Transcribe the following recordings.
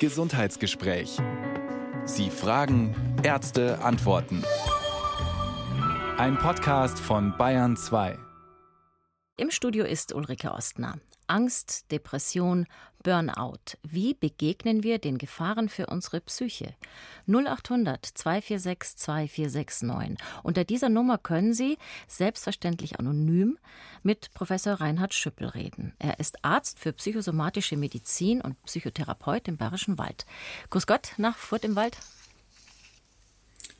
Gesundheitsgespräch. Sie fragen, Ärzte antworten. Ein Podcast von Bayern 2. Im Studio ist Ulrike Ostner. Angst, Depression, Burnout. Wie begegnen wir den Gefahren für unsere Psyche? 0800 246 2469. Unter dieser Nummer können Sie, selbstverständlich anonym, mit Professor Reinhard Schüppel reden. Er ist Arzt für psychosomatische Medizin und Psychotherapeut im Bayerischen Wald. Grüß Gott nach Furt im Wald.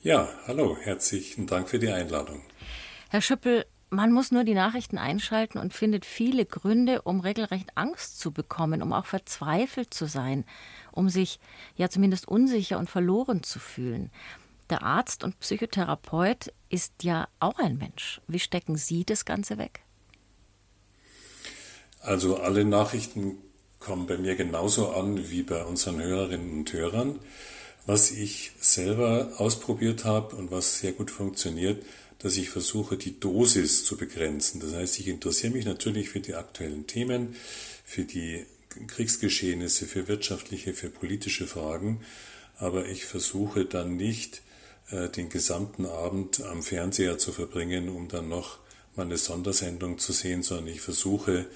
Ja, hallo, herzlichen Dank für die Einladung. Herr Schüppel, man muss nur die Nachrichten einschalten und findet viele Gründe, um regelrecht Angst zu bekommen, um auch verzweifelt zu sein, um sich ja zumindest unsicher und verloren zu fühlen. Der Arzt und Psychotherapeut ist ja auch ein Mensch. Wie stecken Sie das Ganze weg? Also alle Nachrichten kommen bei mir genauso an wie bei unseren Hörerinnen und Hörern. Was ich selber ausprobiert habe und was sehr gut funktioniert, dass ich versuche, die Dosis zu begrenzen. Das heißt, ich interessiere mich natürlich für die aktuellen Themen, für die Kriegsgeschehnisse, für wirtschaftliche, für politische Fragen, aber ich versuche dann nicht, äh, den gesamten Abend am Fernseher zu verbringen, um dann noch mal eine Sondersendung zu sehen, sondern ich versuche,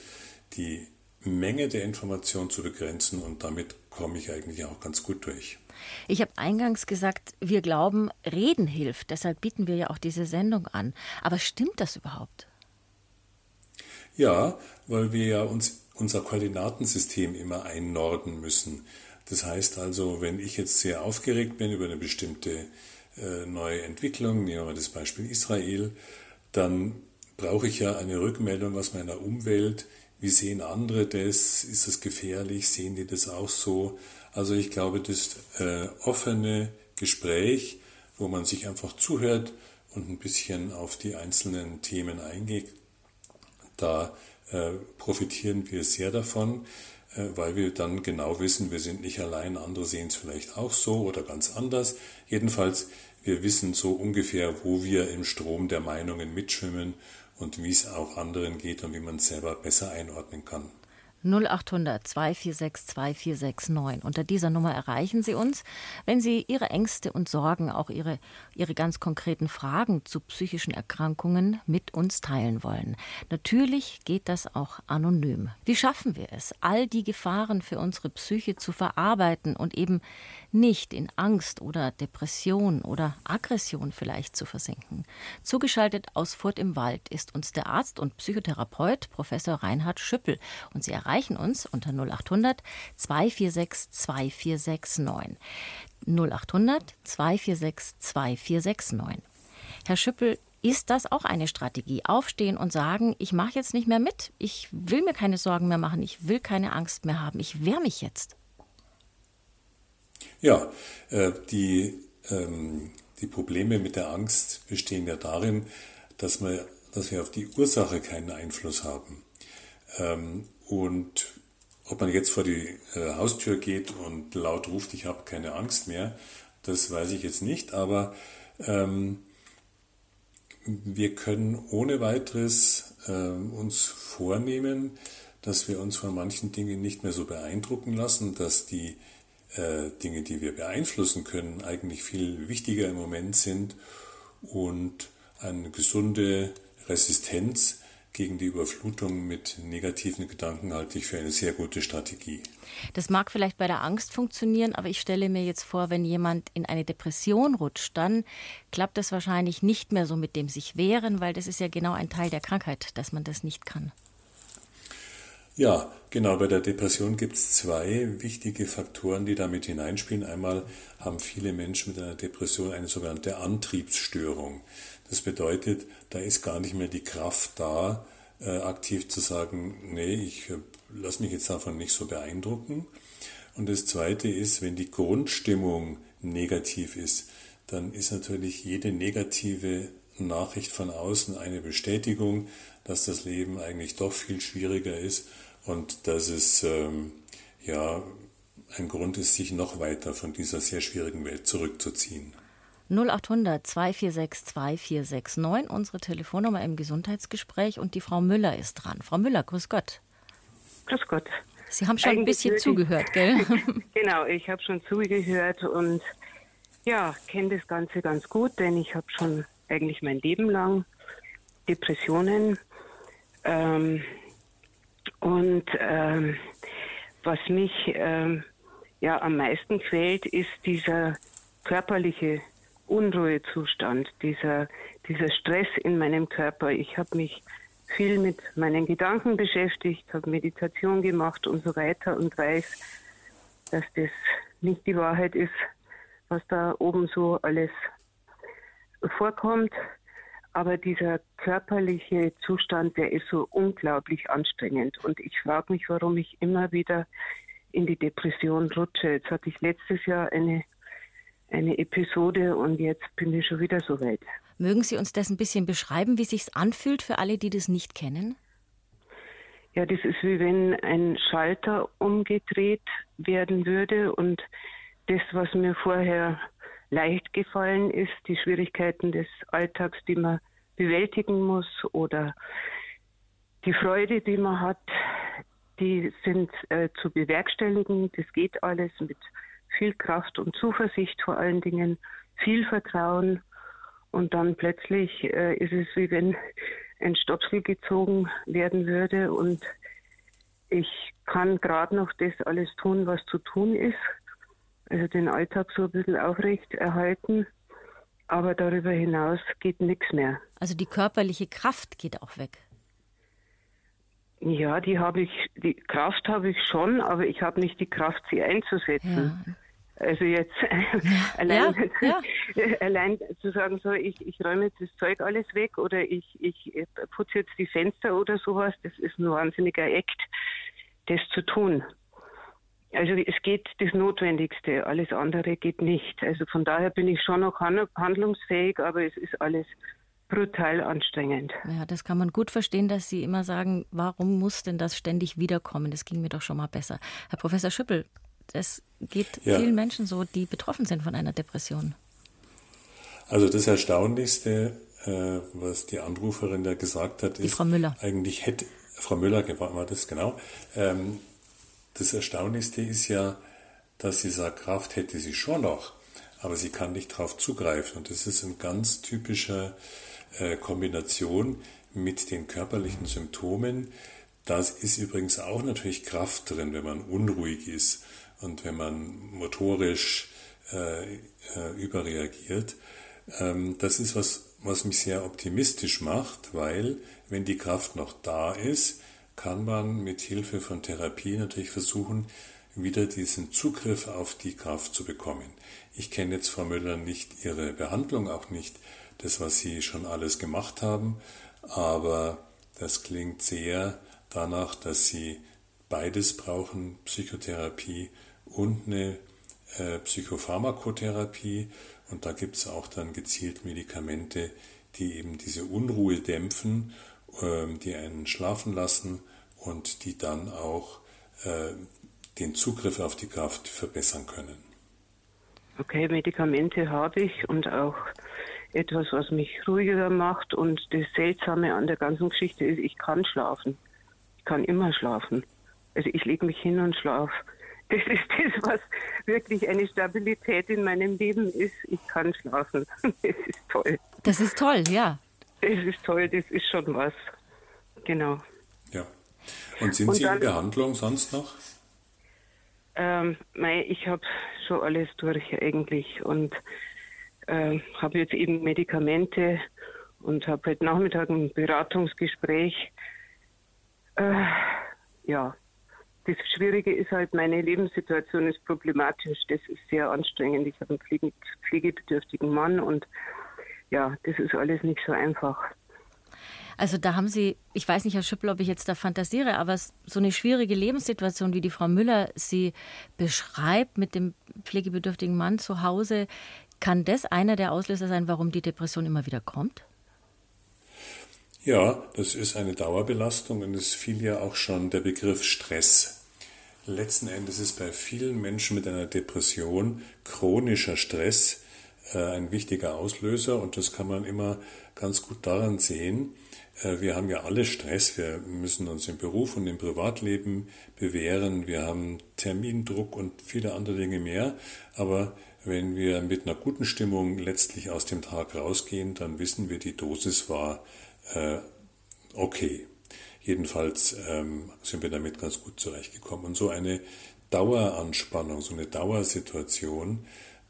die Menge der Information zu begrenzen und damit komme ich eigentlich auch ganz gut durch. Ich habe eingangs gesagt, wir glauben, Reden hilft. Deshalb bieten wir ja auch diese Sendung an. Aber stimmt das überhaupt? Ja, weil wir ja uns unser Koordinatensystem immer einnorden müssen. Das heißt also, wenn ich jetzt sehr aufgeregt bin über eine bestimmte äh, neue Entwicklung, nehmen wir das Beispiel Israel, dann brauche ich ja eine Rückmeldung aus meiner Umwelt. Wie sehen andere das? Ist das gefährlich? Sehen die das auch so? Also ich glaube, das äh, offene Gespräch, wo man sich einfach zuhört und ein bisschen auf die einzelnen Themen eingeht, da äh, profitieren wir sehr davon, äh, weil wir dann genau wissen, wir sind nicht allein, andere sehen es vielleicht auch so oder ganz anders. Jedenfalls, wir wissen so ungefähr, wo wir im Strom der Meinungen mitschwimmen und wie es auch anderen geht und wie man es selber besser einordnen kann. 0800 246 2469. Unter dieser Nummer erreichen Sie uns, wenn Sie Ihre Ängste und Sorgen, auch Ihre, Ihre ganz konkreten Fragen zu psychischen Erkrankungen mit uns teilen wollen. Natürlich geht das auch anonym. Wie schaffen wir es, all die Gefahren für unsere Psyche zu verarbeiten und eben nicht in Angst oder Depression oder Aggression vielleicht zu versinken? Zugeschaltet aus Furt im Wald ist uns der Arzt und Psychotherapeut Professor Reinhard Schüppel und Sie erreichen uns unter 0800 246 2469. 0800 246 2469. Herr Schüppel, ist das auch eine Strategie? Aufstehen und sagen, ich mache jetzt nicht mehr mit, ich will mir keine Sorgen mehr machen, ich will keine Angst mehr haben, ich wehre mich jetzt. Ja, äh, die, ähm, die Probleme mit der Angst bestehen ja darin, dass, wir, dass wir auf die Ursache keinen Einfluss haben. Ähm, und ob man jetzt vor die äh, Haustür geht und laut ruft, ich habe keine Angst mehr, das weiß ich jetzt nicht, aber ähm, wir können ohne weiteres uns vornehmen, dass wir uns von manchen Dingen nicht mehr so beeindrucken lassen, dass die äh, Dinge, die wir beeinflussen können, eigentlich viel wichtiger im Moment sind und eine gesunde Resistenz gegen die Überflutung mit negativen Gedanken halte ich für eine sehr gute Strategie. Das mag vielleicht bei der Angst funktionieren, aber ich stelle mir jetzt vor, wenn jemand in eine Depression rutscht, dann klappt das wahrscheinlich nicht mehr so mit dem sich wehren, weil das ist ja genau ein Teil der Krankheit, dass man das nicht kann. Ja, genau. Bei der Depression gibt es zwei wichtige Faktoren, die damit hineinspielen. Einmal haben viele Menschen mit einer Depression eine sogenannte Antriebsstörung. Das bedeutet, da ist gar nicht mehr die Kraft da, äh, aktiv zu sagen, nee, ich äh, lasse mich jetzt davon nicht so beeindrucken. Und das Zweite ist, wenn die Grundstimmung negativ ist, dann ist natürlich jede negative Nachricht von außen eine Bestätigung, dass das Leben eigentlich doch viel schwieriger ist und dass es ähm, ja ein Grund ist, sich noch weiter von dieser sehr schwierigen Welt zurückzuziehen. 0800 246 2469, unsere Telefonnummer im Gesundheitsgespräch und die Frau Müller ist dran. Frau Müller, grüß Gott. Grüß Gott. Sie haben schon ein bisschen zugehört, gell? genau, ich habe schon zugehört und ja, kenne das Ganze ganz gut, denn ich habe schon eigentlich mein Leben lang Depressionen. Ähm, und ähm, was mich ähm, ja am meisten quält, ist dieser körperliche Unruhezustand, dieser, dieser Stress in meinem Körper. Ich habe mich viel mit meinen Gedanken beschäftigt, habe Meditation gemacht und so weiter und weiß, dass das nicht die Wahrheit ist, was da oben so alles vorkommt. Aber dieser körperliche Zustand, der ist so unglaublich anstrengend. Und ich frage mich, warum ich immer wieder in die Depression rutsche. Jetzt hatte ich letztes Jahr eine, eine Episode und jetzt bin ich schon wieder so weit. Mögen Sie uns das ein bisschen beschreiben, wie sich anfühlt für alle, die das nicht kennen? Ja, das ist wie wenn ein Schalter umgedreht werden würde und das, was mir vorher leicht gefallen ist, die Schwierigkeiten des Alltags, die man bewältigen muss oder die Freude, die man hat, die sind äh, zu bewerkstelligen. Das geht alles mit viel Kraft und Zuversicht vor allen Dingen, viel Vertrauen und dann plötzlich äh, ist es wie wenn ein Stoppschild gezogen werden würde und ich kann gerade noch das alles tun, was zu tun ist. Also den Alltag so ein bisschen aufrecht erhalten. Aber darüber hinaus geht nichts mehr. Also die körperliche Kraft geht auch weg. Ja, die habe ich, die Kraft habe ich schon, aber ich habe nicht die Kraft, sie einzusetzen. Ja. Also jetzt allein, ja, ja. allein zu sagen, so ich, ich räume jetzt das Zeug alles weg oder ich, ich putze jetzt die Fenster oder sowas, das ist ein wahnsinniger Act, das zu tun. Also es geht das Notwendigste, alles andere geht nicht. Also von daher bin ich schon noch handlungsfähig, aber es ist alles brutal anstrengend. Ja, das kann man gut verstehen, dass Sie immer sagen, warum muss denn das ständig wiederkommen? Das ging mir doch schon mal besser. Herr Professor Schüppel, das geht ja. vielen Menschen so, die betroffen sind von einer Depression. Also das Erstaunlichste, äh, was die Anruferin da gesagt hat, die ist, Frau Müller. eigentlich hätte, Frau Müller war das genau, ähm, das Erstaunlichste ist ja, dass sie sagt, Kraft hätte sie schon noch, aber sie kann nicht darauf zugreifen. Und das ist eine ganz typische äh, Kombination mit den körperlichen Symptomen. Da ist übrigens auch natürlich Kraft drin, wenn man unruhig ist und wenn man motorisch äh, äh, überreagiert. Ähm, das ist was, was mich sehr optimistisch macht, weil wenn die Kraft noch da ist, kann man mit Hilfe von Therapie natürlich versuchen, wieder diesen Zugriff auf die Kraft zu bekommen. Ich kenne jetzt Frau Müller nicht ihre Behandlung, auch nicht das, was Sie schon alles gemacht haben, aber das klingt sehr danach, dass Sie beides brauchen, Psychotherapie und eine äh, Psychopharmakotherapie. Und da gibt es auch dann gezielt Medikamente, die eben diese Unruhe dämpfen, die einen schlafen lassen und die dann auch äh, den Zugriff auf die Kraft verbessern können. Okay, Medikamente habe ich und auch etwas, was mich ruhiger macht. Und das Seltsame an der ganzen Geschichte ist, ich kann schlafen. Ich kann immer schlafen. Also ich lege mich hin und schlafe. Das ist das, was wirklich eine Stabilität in meinem Leben ist. Ich kann schlafen. Das ist toll. Das ist toll, ja. Das ist toll, das ist schon was. Genau. Ja. Und sind und Sie dann, in Behandlung sonst noch? Ähm, ich habe schon alles durch eigentlich und äh, habe jetzt eben Medikamente und habe heute Nachmittag ein Beratungsgespräch. Äh, ja, das Schwierige ist halt, meine Lebenssituation ist problematisch. Das ist sehr anstrengend. Ich habe einen pflege pflegebedürftigen Mann und ja, das ist alles nicht so einfach. Also da haben Sie, ich weiß nicht, Herr Schüppel, ob ich jetzt da fantasiere, aber so eine schwierige Lebenssituation, wie die Frau Müller sie beschreibt mit dem pflegebedürftigen Mann zu Hause, kann das einer der Auslöser sein, warum die Depression immer wieder kommt? Ja, das ist eine Dauerbelastung und es fiel ja auch schon der Begriff Stress Letzten Endes ist bei vielen Menschen mit einer Depression chronischer Stress ein wichtiger Auslöser und das kann man immer ganz gut daran sehen, Äh, wir haben ja alle Stress. Wir müssen uns im Beruf und im Privatleben bewähren. Wir haben Termindruck und viele andere Dinge mehr. Aber wenn wir mit einer guten Stimmung letztlich aus dem Tag rausgehen, dann wissen wir, die Dosis war äh, okay. Jedenfalls ähm, sind wir damit ganz gut zurechtgekommen. Und so eine Daueranspannung, so eine Dauersituation,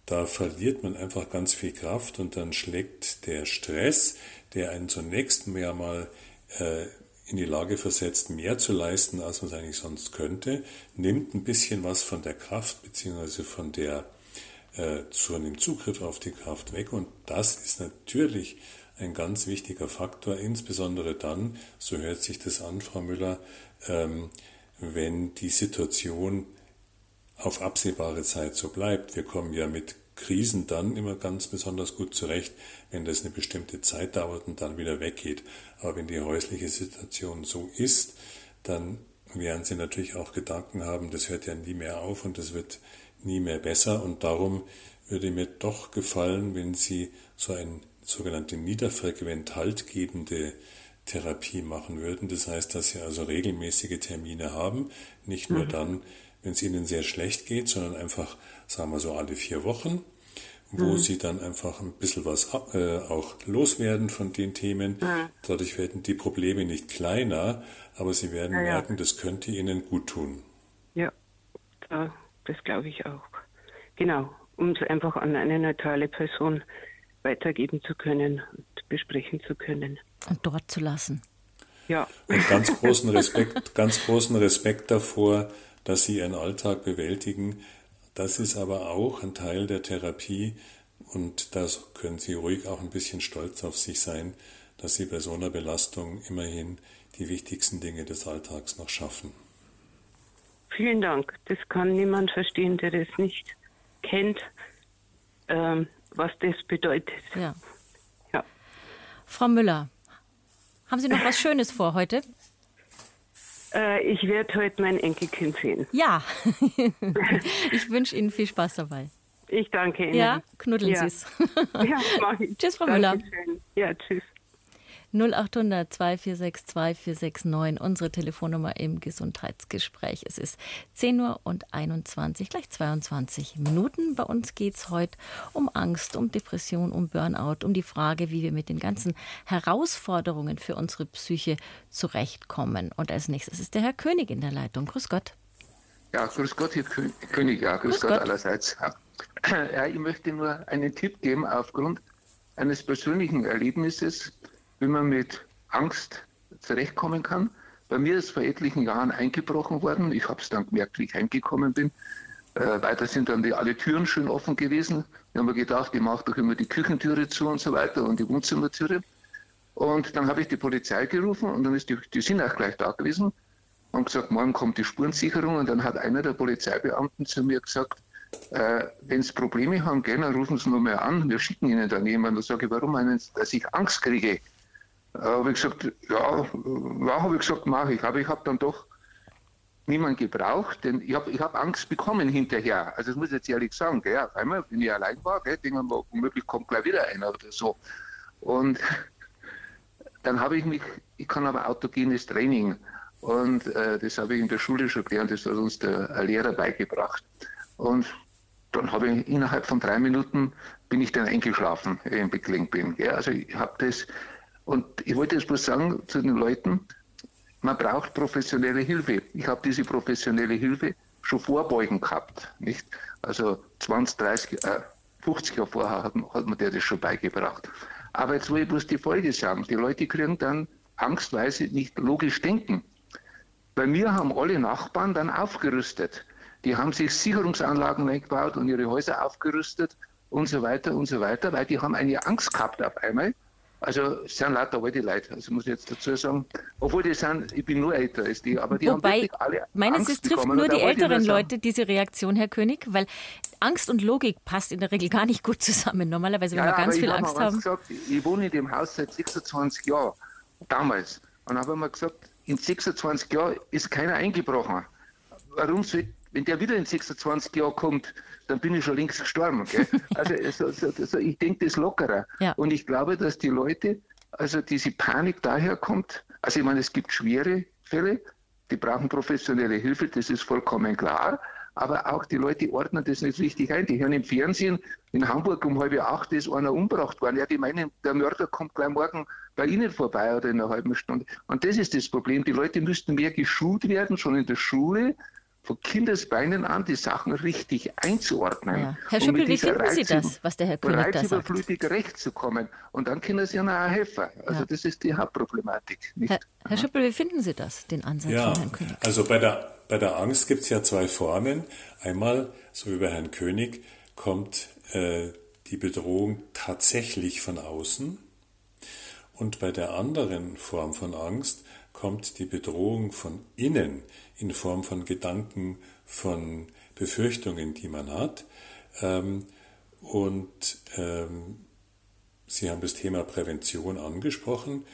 da verliert man einfach ganz viel Kraft und dann schlägt der Stress, der einen zunächst mehr mal äh, in die Lage versetzt, mehr zu leisten, als man es eigentlich sonst könnte, nimmt ein bisschen was von der Kraft bzw. von der äh, zu einem Zugriff auf die Kraft weg. Und das ist natürlich ein ganz wichtiger Faktor, insbesondere dann, so hört sich das an, Frau Müller, ähm, wenn die Situation auf absehbare Zeit so bleibt. Wir kommen ja mit Krisen dann immer ganz besonders gut zurecht, wenn das eine bestimmte Zeit dauert und dann wieder weggeht. Aber wenn die häusliche Situation so ist, dann werden Sie natürlich auch Gedanken haben, das hört ja nie mehr auf und das wird nie mehr besser. Und darum würde mir doch gefallen, wenn Sie so ein sogenannte niederfrequent haltgebende Therapie machen würden. Das heißt, dass Sie also regelmäßige Termine haben, nicht nur mhm. dann, wenn es ihnen sehr schlecht geht, sondern einfach, sagen wir so, alle vier Wochen, wo mhm. sie dann einfach ein bisschen was äh, auch loswerden von den Themen. Mhm. Dadurch werden die Probleme nicht kleiner, aber sie werden ja, merken, das könnte ihnen gut tun. Ja, das glaube ich auch. Genau, um es einfach an eine neutrale Person weitergeben zu können und besprechen zu können. Und dort zu lassen. Ja. Und ganz großen Respekt, ganz großen Respekt davor, dass sie ihren Alltag bewältigen. Das ist aber auch ein Teil der Therapie und da können Sie ruhig auch ein bisschen stolz auf sich sein, dass Sie bei so einer Belastung immerhin die wichtigsten Dinge des Alltags noch schaffen. Vielen Dank. Das kann niemand verstehen, der das nicht kennt, ähm, was das bedeutet. Ja. ja. Frau Müller, haben Sie noch was Schönes vor heute? Äh, ich werde heute mein Enkelkind sehen. Ja, ich wünsche Ihnen viel Spaß dabei. Ich danke Ihnen. Ja, knuddeln ja. Sie es. ja, mach ich. Tschüss, Frau Dankeschön. Müller. Ja, tschüss. 0800 246 2469, unsere Telefonnummer im Gesundheitsgespräch. Es ist 10 Uhr und 21, gleich 22 Minuten. Bei uns geht es heute um Angst, um Depression, um Burnout, um die Frage, wie wir mit den ganzen Herausforderungen für unsere Psyche zurechtkommen. Und als nächstes ist der Herr König in der Leitung. Grüß Gott. Ja, grüß Gott, Herr König, ja, grüß, grüß Gott, Gott allerseits. Ja, ich möchte nur einen Tipp geben aufgrund eines persönlichen Erlebnisses wie man mit Angst zurechtkommen kann. Bei mir ist vor etlichen Jahren eingebrochen worden. Ich habe es dann gemerkt, wie ich heimgekommen bin. Äh, weiter sind dann die, alle Türen schön offen gewesen. Wir haben gedacht, ich mache doch immer die Küchentüre zu und so weiter und die Wohnzimmertüre. Und dann habe ich die Polizei gerufen und dann ist die, die sind auch gleich da gewesen und gesagt, morgen kommt die Spurensicherung. Und dann hat einer der Polizeibeamten zu mir gesagt, äh, wenn Sie Probleme haben, gerne rufen Sie nur mal an, wir schicken Ihnen dann jemanden. Da sage ich, warum dass ich Angst kriege? Äh, habe ich gesagt, ja, ja habe ich gesagt, mache ich. Aber ich habe dann doch niemanden gebraucht, denn ich habe ich hab Angst bekommen hinterher. Also das muss ich jetzt ehrlich sagen. Gell? Auf einmal, wenn ich allein war, gell, denke ich, womöglich kommt gleich wieder einer oder so. Und dann habe ich mich, ich kann aber autogenes Training und äh, das habe ich in der Schule schon gelernt, das hat uns der Lehrer beigebracht. Und dann habe ich innerhalb von drei Minuten bin ich dann eingeschlafen, wenn ich beklingt bin. Ja, also ich habe das und ich wollte jetzt bloß sagen zu den Leuten, man braucht professionelle Hilfe. Ich habe diese professionelle Hilfe schon vorbeugend gehabt. Nicht? Also 20, 30, äh, 50 Jahre vorher hat, hat man der das schon beigebracht. Aber jetzt will ich bloß die Folge sagen. Die Leute kriegen dann Angst, weil sie nicht logisch denken. Bei mir haben alle Nachbarn dann aufgerüstet. Die haben sich Sicherungsanlagen eingebaut und ihre Häuser aufgerüstet und so weiter und so weiter, weil die haben eine Angst gehabt auf einmal also es sind lauter alte Leute, also muss ich jetzt dazu sagen. Obwohl die sind, ich bin nur älter als die, aber die Wobei, haben wirklich alle meines Angst es trifft nur die älteren Leute, diese Reaktion, Herr König, weil Angst und Logik passt in der Regel gar nicht gut zusammen. Normalerweise, wenn ja, wir ganz viel Angst haben. Gesagt, ich wohne in dem Haus seit 26 Jahren, damals. Und dann habe ich mir gesagt, in 26 Jahren ist keiner eingebrochen. Warum soll, wenn der wieder in 26 Jahren kommt, dann bin ich schon längst gestorben. Gell? Also so, so, so, ich denke das lockerer. Ja. Und ich glaube, dass die Leute also diese Panik daherkommt. Also ich meine, es gibt schwere Fälle, die brauchen professionelle Hilfe, das ist vollkommen klar. Aber auch die Leute ordnen das nicht richtig ein. Die hören im Fernsehen, in Hamburg um halb acht ist einer umgebracht worden. Ja, die meinen, der Mörder kommt gleich morgen bei Ihnen vorbei oder in einer halben Stunde. Und das ist das Problem. Die Leute müssten mehr geschult werden, schon in der Schule, von Kindesbeinen an die Sachen richtig einzuordnen. Ja. Herr Schüppel, wie finden Sie das, was der Herr König da sagt? recht zu kommen. Und dann können Sie ja auch helfen. Also ja. das ist die Hauptproblematik. Nicht? Herr, Herr Schüppel, wie finden Sie das, den Ansatz ja, von Herrn König? Also bei der, bei der Angst gibt es ja zwei Formen. Einmal, so wie bei Herrn König, kommt äh, die Bedrohung tatsächlich von außen. Und bei der anderen Form von Angst kommt die Bedrohung von innen in Form von Gedanken, von Befürchtungen, die man hat. Ähm, und ähm, Sie haben das Thema Prävention angesprochen.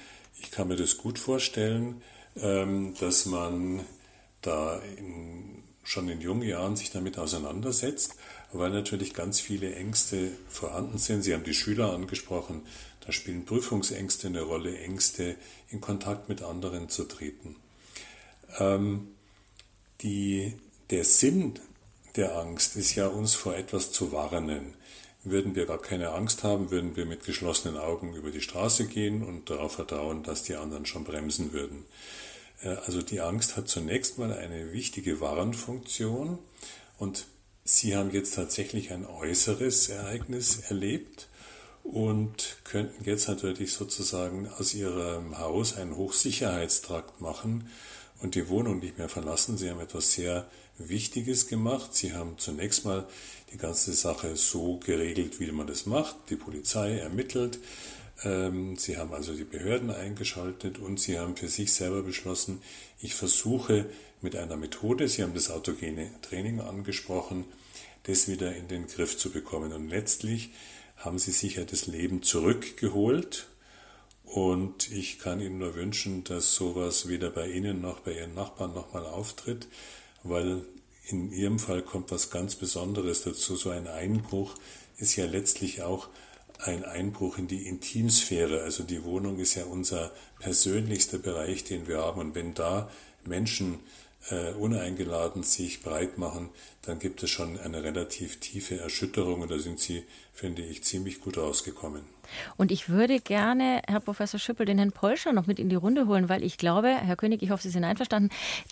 Ich kann mir das gut vorstellen, ähm, dass man da in, schon in jungen Jahren sich damit auseinandersetzt, weil natürlich ganz viele Ängste vorhanden sind. Sie haben die Schüler angesprochen, da spielen Prüfungsängste eine Rolle, Ängste in Kontakt mit anderen zu treten. Ähm, die, der Sinn der Angst ist ja, uns vor etwas zu warnen. Würden wir gar keine Angst haben, würden wir mit geschlossenen Augen über die Straße gehen und darauf vertrauen, dass die anderen schon bremsen würden. Äh, also die Angst hat zunächst mal eine wichtige Warnfunktion und Sie haben jetzt tatsächlich ein äußeres Ereignis erlebt und könnten jetzt natürlich sozusagen aus Ihrem Haus einen Hochsicherheitstrakt machen und die Wohnung nicht mehr verlassen. Sie haben etwas sehr Wichtiges gemacht. Sie haben zunächst mal die ganze Sache so geregelt, wie man das macht. Die Polizei ermittelt. Ähm, sie haben also die Behörden eingeschaltet und Sie haben für sich selber beschlossen, ich versuche mit einer Methode, Sie haben das autogene Training angesprochen, das wieder in den Griff zu bekommen. Und letztlich haben Sie sich ja das Leben zurückgeholt und ich kann Ihnen nur wünschen, dass sowas weder bei Ihnen noch bei Ihren Nachbarn nochmal auftritt, weil in Ihrem Fall kommt was ganz Besonderes dazu. So ein Einbruch ist ja letztlich auch ein Einbruch in die Intimsphäre. Also die Wohnung ist ja unser persönlichster Bereich, den wir haben. Und wenn da Menschen äh, uneingeladen sich breit machen, dann gibt es schon eine relativ tiefe Erschütterung und da sind Sie, finde ich, ziemlich gut rausgekommen. Und ich würde gerne, Herr Professor Schüppel, den Herrn Polscher noch mit in die Runde holen, weil ich glaube, Herr König, ich hoffe, Sie sind einverstanden,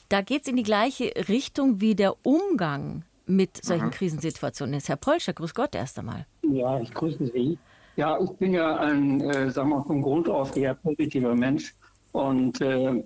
da geht es in die gleiche Richtung wie der Umgang mit solchen Aha. Krisensituationen ist. Herr Polscher, grüß Gott erst einmal. Ja, ich grüße Sie. Ja, ich bin ja ein, äh, sagen wir mal, vom Grund auf eher positiver Mensch und äh,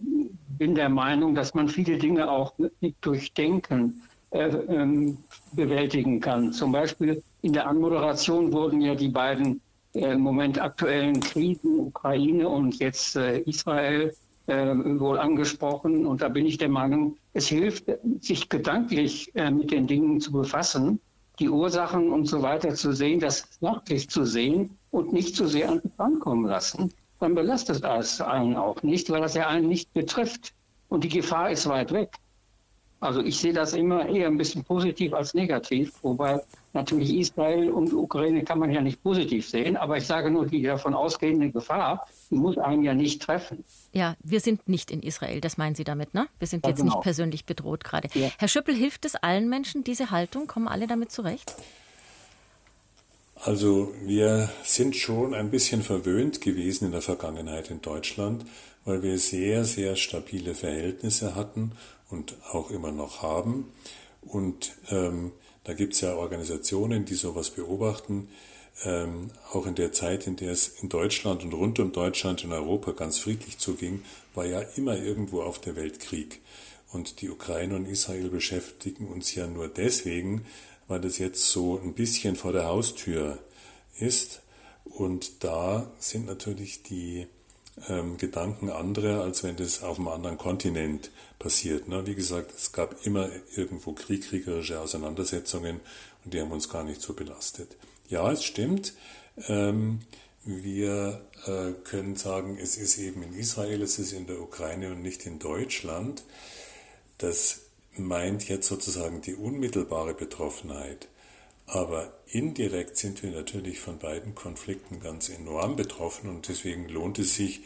bin der Meinung, dass man viele Dinge auch durch Denken äh, ähm, bewältigen kann. Zum Beispiel in der Anmoderation wurden ja die beiden äh, im Moment aktuellen Krisen, Ukraine und jetzt äh, Israel, äh, wohl angesprochen. Und da bin ich der Meinung, es hilft, sich gedanklich mit den Dingen zu befassen, die Ursachen und so weiter zu sehen, das sachlich zu sehen und nicht zu sehr an den rankommen lassen dann belastet das einen auch nicht, weil das ja einen nicht betrifft. Und die Gefahr ist weit weg. Also ich sehe das immer eher ein bisschen positiv als negativ, wobei natürlich Israel und Ukraine kann man ja nicht positiv sehen, aber ich sage nur, die davon ausgehende Gefahr, die muss einen ja nicht treffen. Ja, wir sind nicht in Israel, das meinen Sie damit, ne? Wir sind ja, jetzt genau. nicht persönlich bedroht gerade. Ja. Herr Schüppel, hilft es allen Menschen, diese Haltung? Kommen alle damit zurecht? Also wir sind schon ein bisschen verwöhnt gewesen in der Vergangenheit in Deutschland, weil wir sehr, sehr stabile Verhältnisse hatten und auch immer noch haben. Und ähm, da gibt es ja Organisationen, die sowas beobachten. Ähm, auch in der Zeit, in der es in Deutschland und rund um Deutschland in Europa ganz friedlich zuging, war ja immer irgendwo auf der Welt Krieg. Und die Ukraine und Israel beschäftigen uns ja nur deswegen, weil das jetzt so ein bisschen vor der Haustür ist. Und da sind natürlich die ähm, Gedanken andere, als wenn das auf einem anderen Kontinent passiert. Ne? Wie gesagt, es gab immer irgendwo kriegkriegerische Auseinandersetzungen und die haben uns gar nicht so belastet. Ja, es stimmt. Ähm, wir äh, können sagen, es ist eben in Israel, es ist in der Ukraine und nicht in Deutschland. Das meint jetzt sozusagen die unmittelbare Betroffenheit. Aber indirekt sind wir natürlich von beiden Konflikten ganz enorm betroffen und deswegen lohnt es sich,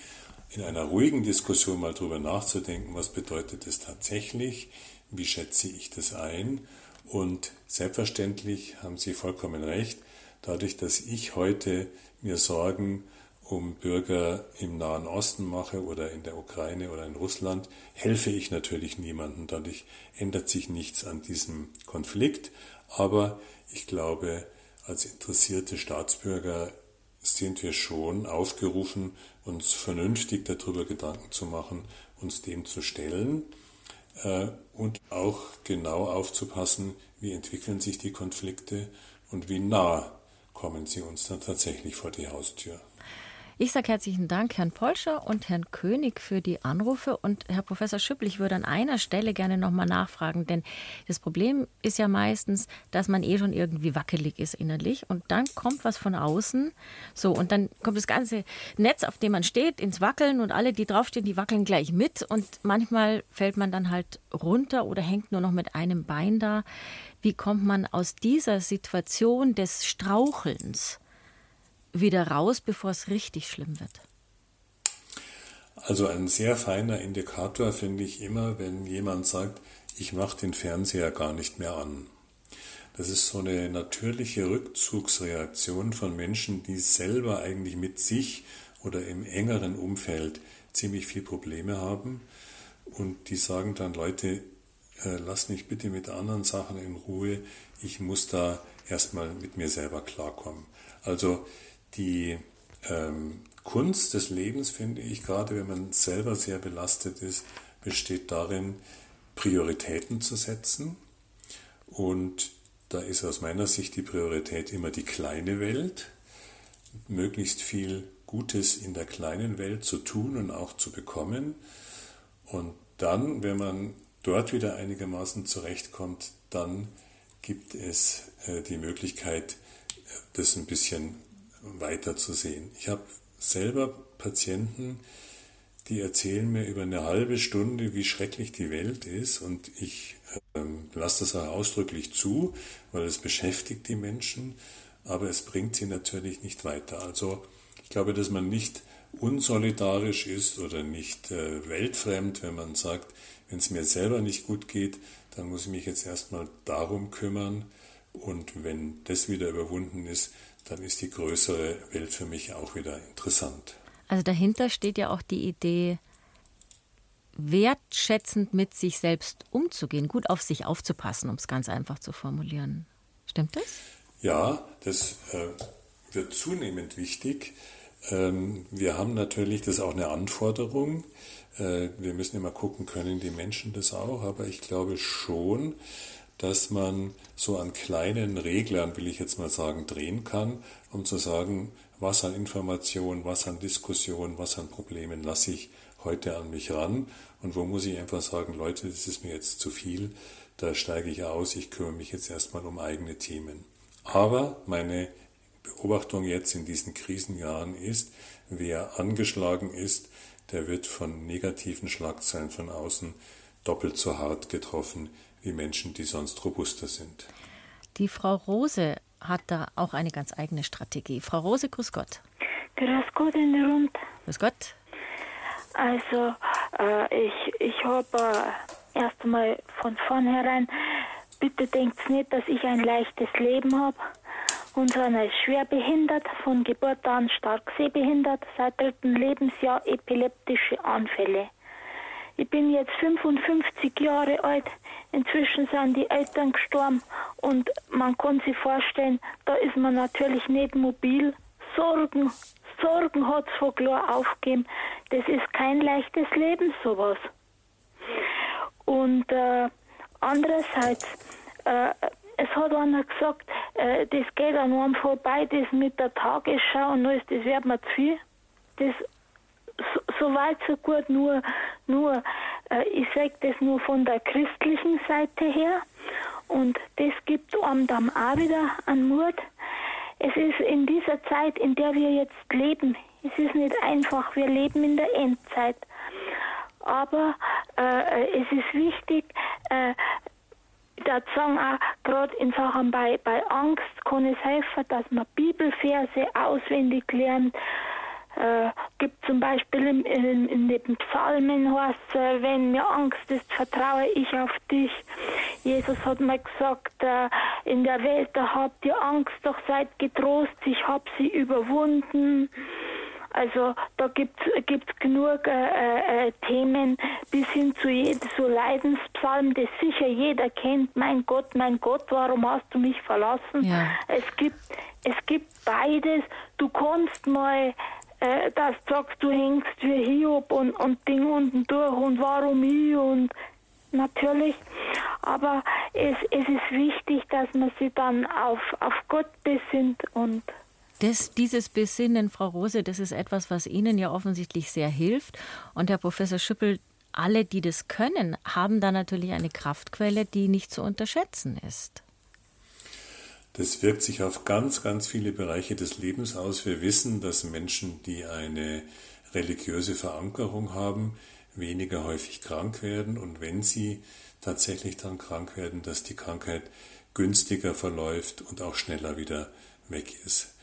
in einer ruhigen Diskussion mal darüber nachzudenken, was bedeutet es tatsächlich, wie schätze ich das ein und selbstverständlich haben Sie vollkommen recht, dadurch, dass ich heute mir Sorgen um Bürger im Nahen Osten mache oder in der Ukraine oder in Russland, helfe ich natürlich niemandem. Dadurch ändert sich nichts an diesem Konflikt. Aber ich glaube, als interessierte Staatsbürger sind wir schon aufgerufen, uns vernünftig darüber Gedanken zu machen, uns dem zu stellen äh, und auch genau aufzupassen, wie entwickeln sich die Konflikte und wie nah kommen sie uns dann tatsächlich vor die Haustür. Ich sage herzlichen Dank Herrn Polscher und Herrn König für die Anrufe. Und Herr Professor Schüppel, ich würde an einer Stelle gerne nochmal nachfragen, denn das Problem ist ja meistens, dass man eh schon irgendwie wackelig ist innerlich und dann kommt was von außen. So, und dann kommt das ganze Netz, auf dem man steht, ins Wackeln und alle, die draufstehen, die wackeln gleich mit. Und manchmal fällt man dann halt runter oder hängt nur noch mit einem Bein da. Wie kommt man aus dieser Situation des Strauchelns? Wieder raus, bevor es richtig schlimm wird? Also ein sehr feiner Indikator finde ich immer, wenn jemand sagt, ich mache den Fernseher gar nicht mehr an. Das ist so eine natürliche Rückzugsreaktion von Menschen, die selber eigentlich mit sich oder im engeren Umfeld ziemlich viel Probleme haben und die sagen dann, Leute, äh, lass mich bitte mit anderen Sachen in Ruhe, ich muss da erstmal mit mir selber klarkommen. Also die ähm, Kunst des Lebens, finde ich, gerade wenn man selber sehr belastet ist, besteht darin, Prioritäten zu setzen. Und da ist aus meiner Sicht die Priorität immer die kleine Welt, möglichst viel Gutes in der kleinen Welt zu tun und auch zu bekommen. Und dann, wenn man dort wieder einigermaßen zurechtkommt, dann gibt es äh, die Möglichkeit, das ein bisschen weiter zu sehen. Ich habe selber Patienten, die erzählen mir über eine halbe Stunde, wie schrecklich die Welt ist und ich ähm, lasse das auch ausdrücklich zu, weil es beschäftigt die Menschen, aber es bringt sie natürlich nicht weiter. Also ich glaube, dass man nicht unsolidarisch ist oder nicht äh, weltfremd, wenn man sagt, wenn es mir selber nicht gut geht, dann muss ich mich jetzt erstmal darum kümmern und wenn das wieder überwunden ist, dann ist die größere Welt für mich auch wieder interessant. Also dahinter steht ja auch die Idee, wertschätzend mit sich selbst umzugehen, gut auf sich aufzupassen, um es ganz einfach zu formulieren. Stimmt das? Ja, das äh, wird zunehmend wichtig. Ähm, wir haben natürlich, das ist auch eine Anforderung. Äh, wir müssen immer gucken, können die Menschen das auch, aber ich glaube schon, dass man so an kleinen Reglern, will ich jetzt mal sagen, drehen kann, um zu sagen, was an Informationen, was an Diskussionen, was an Problemen lasse ich heute an mich ran und wo muss ich einfach sagen, Leute, das ist mir jetzt zu viel, da steige ich aus, ich kümmere mich jetzt erstmal um eigene Themen. Aber meine Beobachtung jetzt in diesen Krisenjahren ist, wer angeschlagen ist, der wird von negativen Schlagzeilen von außen doppelt so hart getroffen wie Menschen, die sonst robuster sind. Die Frau Rose hat da auch eine ganz eigene Strategie. Frau Rose, grüß Gott. Grüß Gott in der Runde. Grüß Gott. Also, äh, ich, ich habe äh, erst einmal von vornherein, bitte denkt nicht, dass ich ein leichtes Leben habe. Unser Sohn ist schwer behindert, von Geburt an stark sehbehindert, seit dritten Lebensjahr epileptische Anfälle. Ich bin jetzt 55 Jahre alt. Inzwischen sind die Eltern gestorben und man kann sich vorstellen, da ist man natürlich nicht mobil. Sorgen, Sorgen hat es von klar aufgegeben. Das ist kein leichtes Leben, sowas. Und äh, andererseits, äh, es hat einer gesagt, äh, das geht an einem vorbei, das mit der Tagesschau und alles, das wird mir zu viel. Das so, so weit, so gut, nur, nur ich sage das nur von der christlichen Seite her und das gibt einem dann auch wieder an Mut. Es ist in dieser Zeit, in der wir jetzt leben, es ist nicht einfach, wir leben in der Endzeit. Aber äh, es ist wichtig, äh, da sagen auch gerade in Sachen bei, bei Angst kann es helfen, dass man Bibelverse auswendig lernt. Äh, gibt zum Beispiel in, in, in den Psalmen heißt äh, wenn mir Angst ist, vertraue ich auf dich. Jesus hat mal gesagt, äh, in der Welt, da habt ihr Angst, doch seid getrost, ich hab sie überwunden. Also da gibt es genug äh, äh, Themen bis hin zu so Leidenspsalmen, das sicher jeder kennt. Mein Gott, mein Gott, warum hast du mich verlassen? Ja. Es gibt es gibt beides. Du kannst mal äh, dass du sagst, du hängst wie Hiob und, und Ding unten durch und warum ich und natürlich. Aber es, es ist wichtig, dass man sich dann auf, auf Gott besinnt und das, dieses Besinnen, Frau Rose, das ist etwas, was Ihnen ja offensichtlich sehr hilft. Und Herr Professor Schüppel, alle, die das können, haben da natürlich eine Kraftquelle, die nicht zu unterschätzen ist. Das wirkt sich auf ganz, ganz viele Bereiche des Lebens aus. Wir wissen, dass Menschen, die eine religiöse Verankerung haben, weniger häufig krank werden und wenn sie tatsächlich dann krank werden, dass die Krankheit günstiger verläuft und auch schneller wieder weg ist.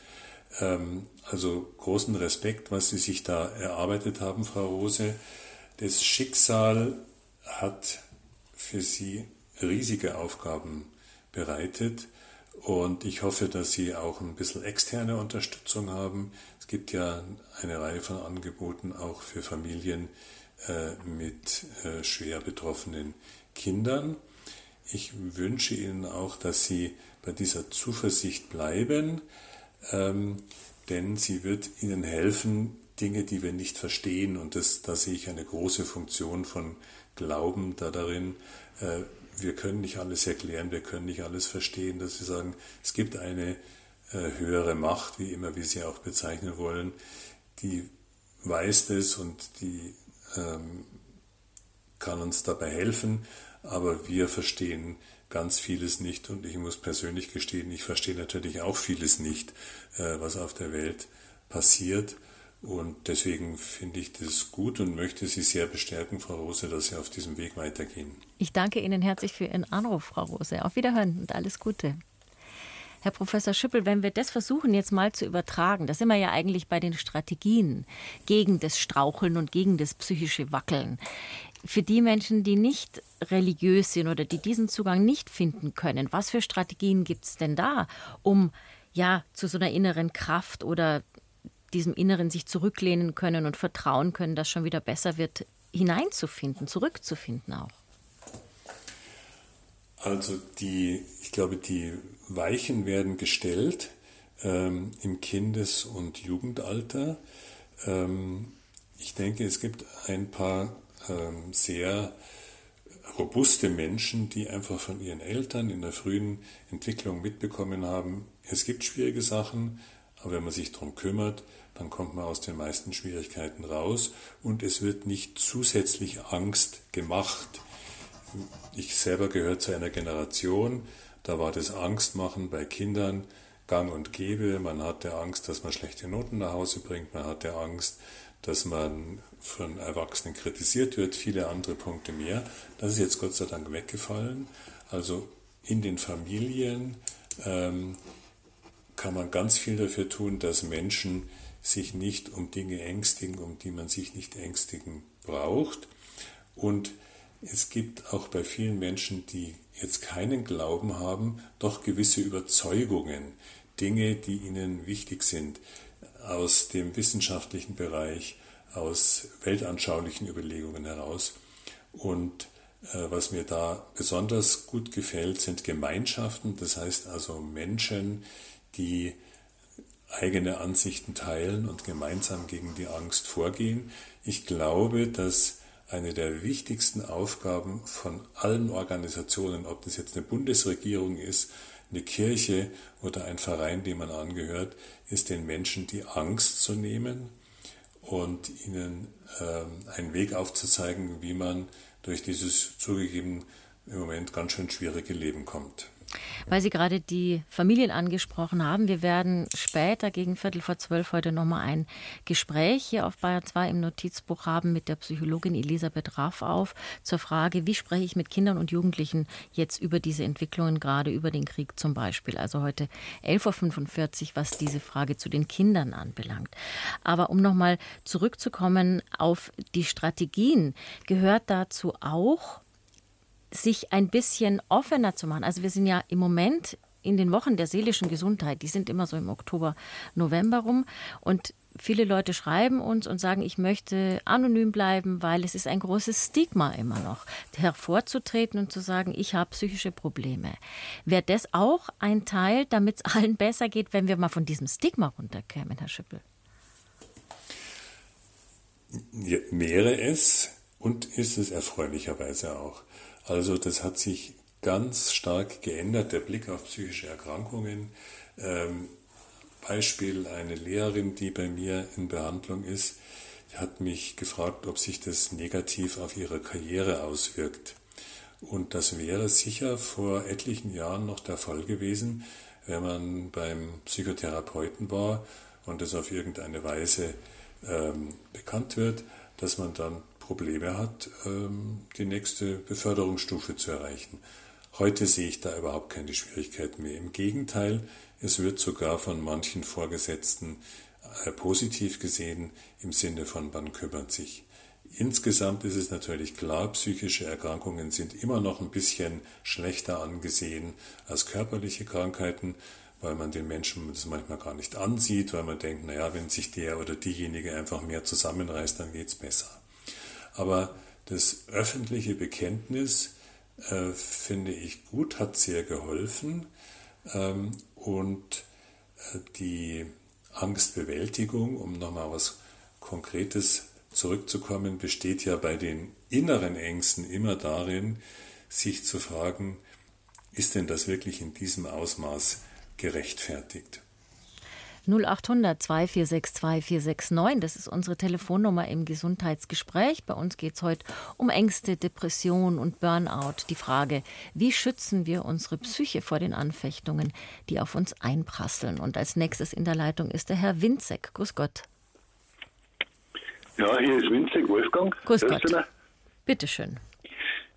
Ähm, also großen Respekt, was Sie sich da erarbeitet haben, Frau Rose. Das Schicksal hat für Sie riesige Aufgaben bereitet. Und ich hoffe, dass Sie auch ein bisschen externe Unterstützung haben. Es gibt ja eine Reihe von Angeboten auch für Familien äh, mit äh, schwer betroffenen Kindern. Ich wünsche Ihnen auch, dass Sie bei dieser Zuversicht bleiben, ähm, denn sie wird Ihnen helfen, Dinge, die wir nicht verstehen, und das, da sehe ich eine große Funktion von Glauben da darin, äh, wir können nicht alles erklären, wir können nicht alles verstehen, dass wir sagen, es gibt eine äh, höhere Macht, wie immer wir sie auch bezeichnen wollen, die weiß das und die ähm, kann uns dabei helfen, aber wir verstehen ganz vieles nicht und ich muss persönlich gestehen, ich verstehe natürlich auch vieles nicht, äh, was auf der Welt passiert. Und deswegen finde ich das gut und möchte Sie sehr bestärken, Frau Rose, dass Sie auf diesem Weg weitergehen. Ich danke Ihnen herzlich für Ihren Anruf, Frau Rose. Auf Wiederhören und alles Gute. Herr Professor Schüppel, wenn wir das versuchen jetzt mal zu übertragen, da sind wir ja eigentlich bei den Strategien gegen das Straucheln und gegen das psychische Wackeln. Für die Menschen, die nicht religiös sind oder die diesen Zugang nicht finden können, was für Strategien gibt es denn da, um ja zu so einer inneren Kraft oder diesem Inneren sich zurücklehnen können und vertrauen können, dass schon wieder besser wird, hineinzufinden, zurückzufinden auch? Also die, ich glaube, die Weichen werden gestellt ähm, im Kindes- und Jugendalter. Ähm, ich denke, es gibt ein paar ähm, sehr robuste Menschen, die einfach von ihren Eltern in der frühen Entwicklung mitbekommen haben, es gibt schwierige Sachen, aber wenn man sich darum kümmert, dann kommt man aus den meisten Schwierigkeiten raus und es wird nicht zusätzlich Angst gemacht. Ich selber gehöre zu einer Generation, da war das Angstmachen bei Kindern gang und gäbe. Man hatte Angst, dass man schlechte Noten nach Hause bringt, man hatte Angst, dass man von Erwachsenen kritisiert wird, viele andere Punkte mehr. Das ist jetzt Gott sei Dank weggefallen. Also in den Familien ähm, kann man ganz viel dafür tun, dass Menschen sich nicht um Dinge ängstigen, um die man sich nicht ängstigen braucht. Und es gibt auch bei vielen Menschen, die jetzt keinen Glauben haben, doch gewisse Überzeugungen, Dinge, die ihnen wichtig sind aus dem wissenschaftlichen Bereich, aus weltanschaulichen Überlegungen heraus. Und äh, was mir da besonders gut gefällt, sind Gemeinschaften, das heißt also Menschen, die eigene Ansichten teilen und gemeinsam gegen die Angst vorgehen. Ich glaube, dass eine der wichtigsten Aufgaben von allen Organisationen, ob das jetzt eine Bundesregierung ist, eine Kirche oder ein Verein, dem man angehört, ist den Menschen die Angst zu nehmen und ihnen äh, einen Weg aufzuzeigen, wie man durch dieses zugegeben im Moment ganz schön schwierige Leben kommt. Weil Sie gerade die Familien angesprochen haben, wir werden später gegen Viertel vor zwölf heute nochmal ein Gespräch hier auf Bayern 2 im Notizbuch haben mit der Psychologin Elisabeth Raff auf zur Frage, wie spreche ich mit Kindern und Jugendlichen jetzt über diese Entwicklungen, gerade über den Krieg zum Beispiel. Also heute 11.45 Uhr, was diese Frage zu den Kindern anbelangt. Aber um nochmal zurückzukommen auf die Strategien, gehört dazu auch, sich ein bisschen offener zu machen. Also wir sind ja im Moment in den Wochen der seelischen Gesundheit, die sind immer so im Oktober, November rum. Und viele Leute schreiben uns und sagen, ich möchte anonym bleiben, weil es ist ein großes Stigma immer noch, hervorzutreten und zu sagen, ich habe psychische Probleme. Wäre das auch ein Teil, damit es allen besser geht, wenn wir mal von diesem Stigma runterkämen, Herr Schüppel? Wäre es und ist es erfreulicherweise auch. Also das hat sich ganz stark geändert, der Blick auf psychische Erkrankungen. Ähm, Beispiel eine Lehrerin, die bei mir in Behandlung ist, hat mich gefragt, ob sich das negativ auf ihre Karriere auswirkt. Und das wäre sicher vor etlichen Jahren noch der Fall gewesen, wenn man beim Psychotherapeuten war und es auf irgendeine Weise ähm, bekannt wird, dass man dann Probleme hat, ähm, die nächste Beförderungsstufe zu erreichen. Heute sehe ich da überhaupt keine Schwierigkeiten mehr. Im Gegenteil, es wird sogar von manchen Vorgesetzten äh, positiv gesehen im Sinne von man kümmert sich. Insgesamt ist es natürlich klar, psychische Erkrankungen sind immer noch ein bisschen schlechter angesehen als körperliche Krankheiten, weil man den Menschen das manchmal gar nicht ansieht, weil man denkt, naja, wenn sich der oder diejenige einfach mehr zusammenreißt, dann geht es besser. Aber das öffentliche Bekenntnis äh, finde ich gut, hat sehr geholfen ähm, und äh, die Angstbewältigung, um nochmal was Konkretes zurückzukommen, besteht ja bei den inneren Ängsten immer darin, sich zu fragen, ist denn das wirklich in diesem Ausmaß gerechtfertigt? 0800 246 2469, das ist unsere Telefonnummer im Gesundheitsgespräch. Bei uns geht es heute um Ängste, Depression und Burnout. Die Frage, wie schützen wir unsere Psyche vor den Anfechtungen, die auf uns einprasseln? Und als nächstes in der Leitung ist der Herr Winzek. Grüß Gott. Ja, hier ist Winzek, Wolfgang. Grüß Gott. Bitte schön.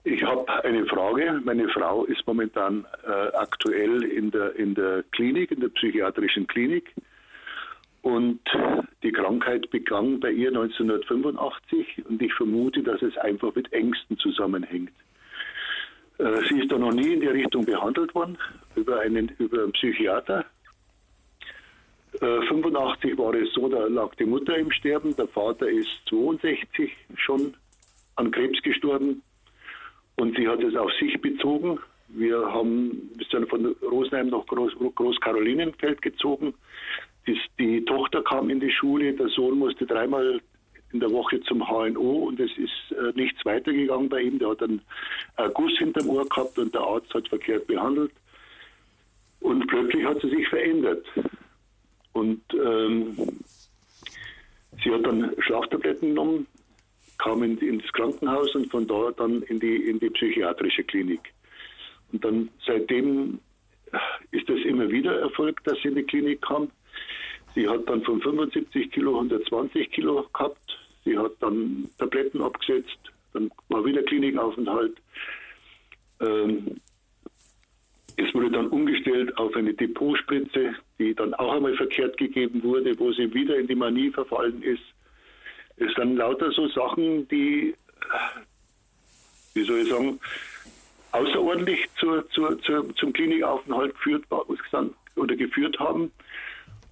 Ich habe eine Frage. Meine Frau ist momentan äh, aktuell in der, in der Klinik, in der psychiatrischen Klinik. Und die Krankheit begann bei ihr 1985 und ich vermute, dass es einfach mit Ängsten zusammenhängt. Äh, sie ist da noch nie in die Richtung behandelt worden über einen, über einen Psychiater. 85 äh, war es so, da lag die Mutter im Sterben, der Vater ist 62 schon an Krebs gestorben und sie hat es auf sich bezogen. Wir haben, wir sind von Rosenheim nach Groß, Groß-Karolinenfeld gezogen. Die, Tochter kam in die Schule, der Sohn musste dreimal in der Woche zum HNO und es ist äh, nichts weitergegangen bei ihm. Der hat einen äh, Guss hinterm Ohr gehabt und der Arzt hat verkehrt behandelt. Und plötzlich hat sie sich verändert. Und ähm, sie hat dann Schlaftabletten genommen, kam in, ins Krankenhaus und von da dann in die, in die psychiatrische Klinik. Und dann seitdem ist es immer wieder erfolgt, dass sie in die Klinik kam. Sie hat dann von 75 Kilo 120 Kilo gehabt. Sie hat dann Tabletten abgesetzt. Dann war wieder Klinikaufenthalt. Ähm, es wurde dann umgestellt auf eine Depotspritze, die dann auch einmal verkehrt gegeben wurde, wo sie wieder in die Manie verfallen ist. Es sind lauter so Sachen, die, wie soll ich sagen, außerordentlich zur, zur, zur, zum Klinikaufenthalt geführt oder geführt haben.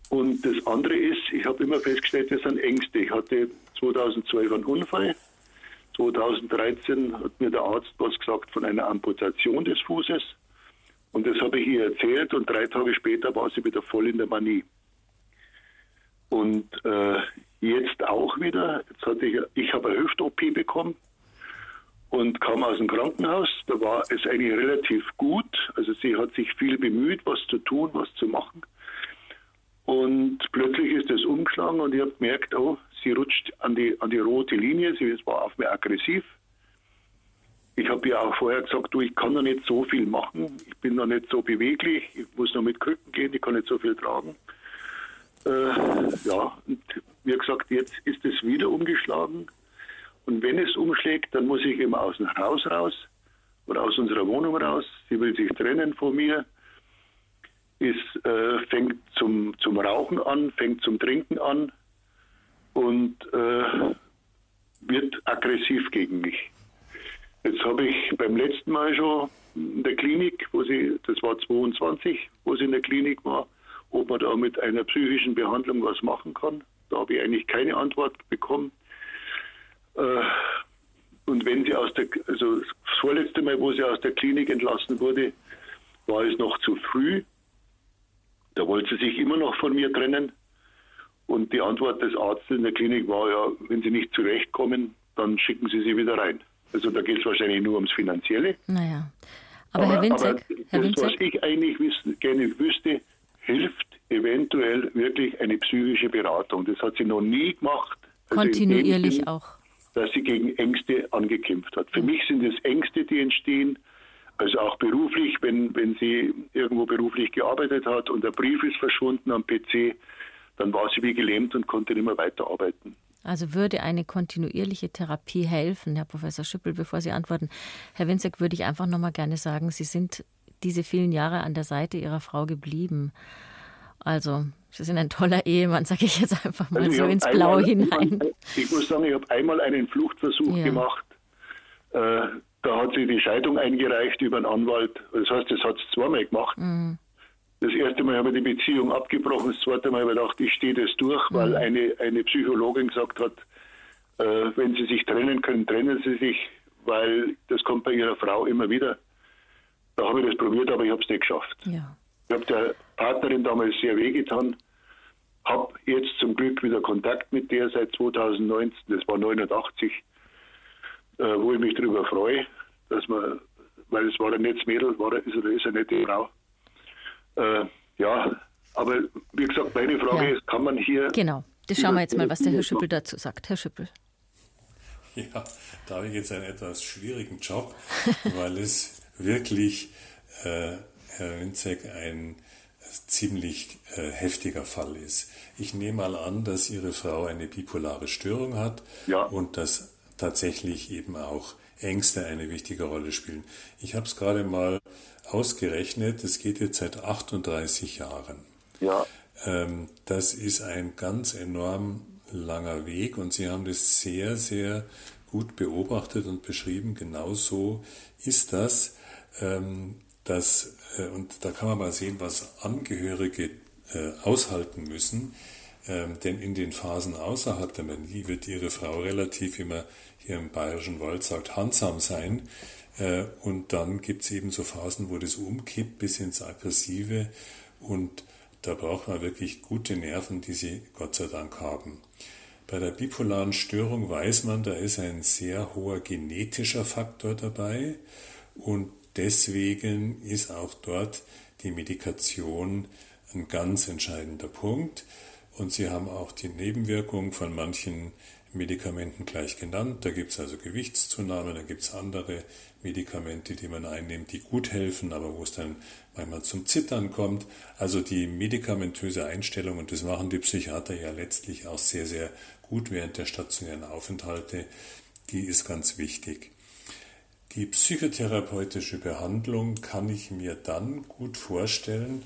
Und das andere ist, ich habe immer festgestellt, das sind Ängste. Ich hatte 2012 einen Unfall. 2013 hat mir der Arzt was gesagt von einer Amputation des Fußes. Und das habe ich ihr erzählt und drei Tage später war sie wieder voll in der Manie. Und äh, jetzt auch wieder, jetzt hatte ich, ich habe eine Hüft-OP bekommen und kam aus dem Krankenhaus. Da war es eigentlich relativ gut. Also sie hat sich viel bemüht, was zu tun, was zu machen. Und plötzlich ist es umgeschlagen und ich habe gemerkt, oh, sie rutscht an die, an die rote Linie, sie war auf mir aggressiv. ich habe ja auch vorher gesagt, du, ich kann noch nicht so viel machen. Ich bin noch nicht so beweglich. Ich muss noch mit Krücken gehen. Ich kann nicht so viel tragen. Äh, ja, und wie gesagt, jetzt ist es wieder umgeschlagen. Und wenn es umschlägt, dann muss ich eben aus dem Haus raus oder aus unserer Wohnung raus. Sie will sich trennen von mir. Es äh, fängt zum, zum Rauchen an, fängt zum Trinken an und äh, wird aggressiv gegen mich. Jetzt habe ich beim letzten Mal schon in der Klinik, wo sie, das war 22, wo sie in der Klinik war, ob man da mit einer psychischen Behandlung was machen kann. Da habe ich eigentlich keine Antwort bekommen. Äh, und wenn sie aus der, also das vorletzte Mal, wo sie aus der Klinik entlassen wurde, war es noch zu früh. Da wollte sie sich immer noch von mir trennen. Und die Antwort des Arztes in der Klinik war ja, wenn sie nicht zurechtkommen, dann schicken sie sie wieder rein. Also da geht es wahrscheinlich nur ums Finanzielle. Naja. Aber, aber Herr Winzek, aber Herr das, Winzek? was ich eigentlich wissen, gerne wüsste, hilft eventuell wirklich eine psychische Beratung. Das hat sie noch nie gemacht. Also Kontinuierlich Sinn, auch. Dass sie gegen Ängste angekämpft hat. Für mich sind es Ängste, die entstehen. Also auch beruflich, wenn, wenn sie irgendwo beruflich gearbeitet hat und der Brief ist verschwunden am PC, dann war sie wie gelähmt und konnte nicht mehr weiterarbeiten. Also würde eine kontinuierliche Therapie helfen, Herr Professor Schüppel, bevor Sie antworten. Herr Winzek, würde ich einfach noch mal gerne sagen, Sie sind diese vielen Jahre an der Seite Ihrer Frau geblieben. Also, Sie sind ein toller Ehemann, sage ich jetzt einfach mal also so ins Blaue hinein. Ich muss sagen, ich habe einmal einen Fluchtversuch ja. gemacht. Äh, da hat sie die Scheidung eingereicht über einen Anwalt. Das heißt, das hat sie zweimal gemacht. Mhm. Das erste Mal habe ich die Beziehung abgebrochen, das zweite Mal habe ich gedacht, ich stehe das durch, mhm. weil eine, eine Psychologin gesagt hat, äh, wenn sie sich trennen können, trennen sie sich, weil das kommt bei ihrer Frau immer wieder. Da habe ich das probiert, aber ich habe es nicht geschafft. Ja. Ich habe der Partnerin damals sehr wehgetan, habe jetzt zum Glück wieder Kontakt mit der seit 2019, das war 89, äh, wo ich mich darüber freue, dass man, weil es war ein nettes Mädel, war, ist, ist eine nette Frau äh, ja, aber wie gesagt, meine Frage ja. ist, kann man hier. Genau, das schauen wir jetzt mal, was der Herr Schüppel dazu sagt. Herr Schüppel. Ja, da habe ich jetzt einen etwas schwierigen Job, weil es wirklich, äh, Herr Winzek, ein ziemlich äh, heftiger Fall ist. Ich nehme mal an, dass Ihre Frau eine bipolare Störung hat ja. und dass tatsächlich eben auch Ängste eine wichtige Rolle spielen. Ich habe es gerade mal ausgerechnet, es geht jetzt seit 38 Jahren. Ja. Ähm, das ist ein ganz enorm langer Weg und Sie haben das sehr, sehr gut beobachtet und beschrieben. Genauso ist das. Ähm, das äh, und da kann man mal sehen, was Angehörige äh, aushalten müssen. Ähm, denn in den Phasen außerhalb der Manie wird Ihre Frau relativ immer hier im Bayerischen Wald sagt, handsam sein. Äh, und dann gibt es eben so Phasen, wo das umkippt bis ins Aggressive und da braucht man wirklich gute Nerven, die sie Gott sei Dank haben. Bei der bipolaren Störung weiß man, da ist ein sehr hoher genetischer Faktor dabei und deswegen ist auch dort die Medikation ein ganz entscheidender Punkt. Und sie haben auch die Nebenwirkung von manchen Medikamenten gleich genannt. Da gibt es also Gewichtszunahme, da gibt es andere Medikamente, die man einnimmt, die gut helfen, aber wo es dann manchmal zum Zittern kommt. Also die medikamentöse Einstellung, und das machen die Psychiater ja letztlich auch sehr, sehr gut während der stationären Aufenthalte, die ist ganz wichtig. Die psychotherapeutische Behandlung kann ich mir dann gut vorstellen,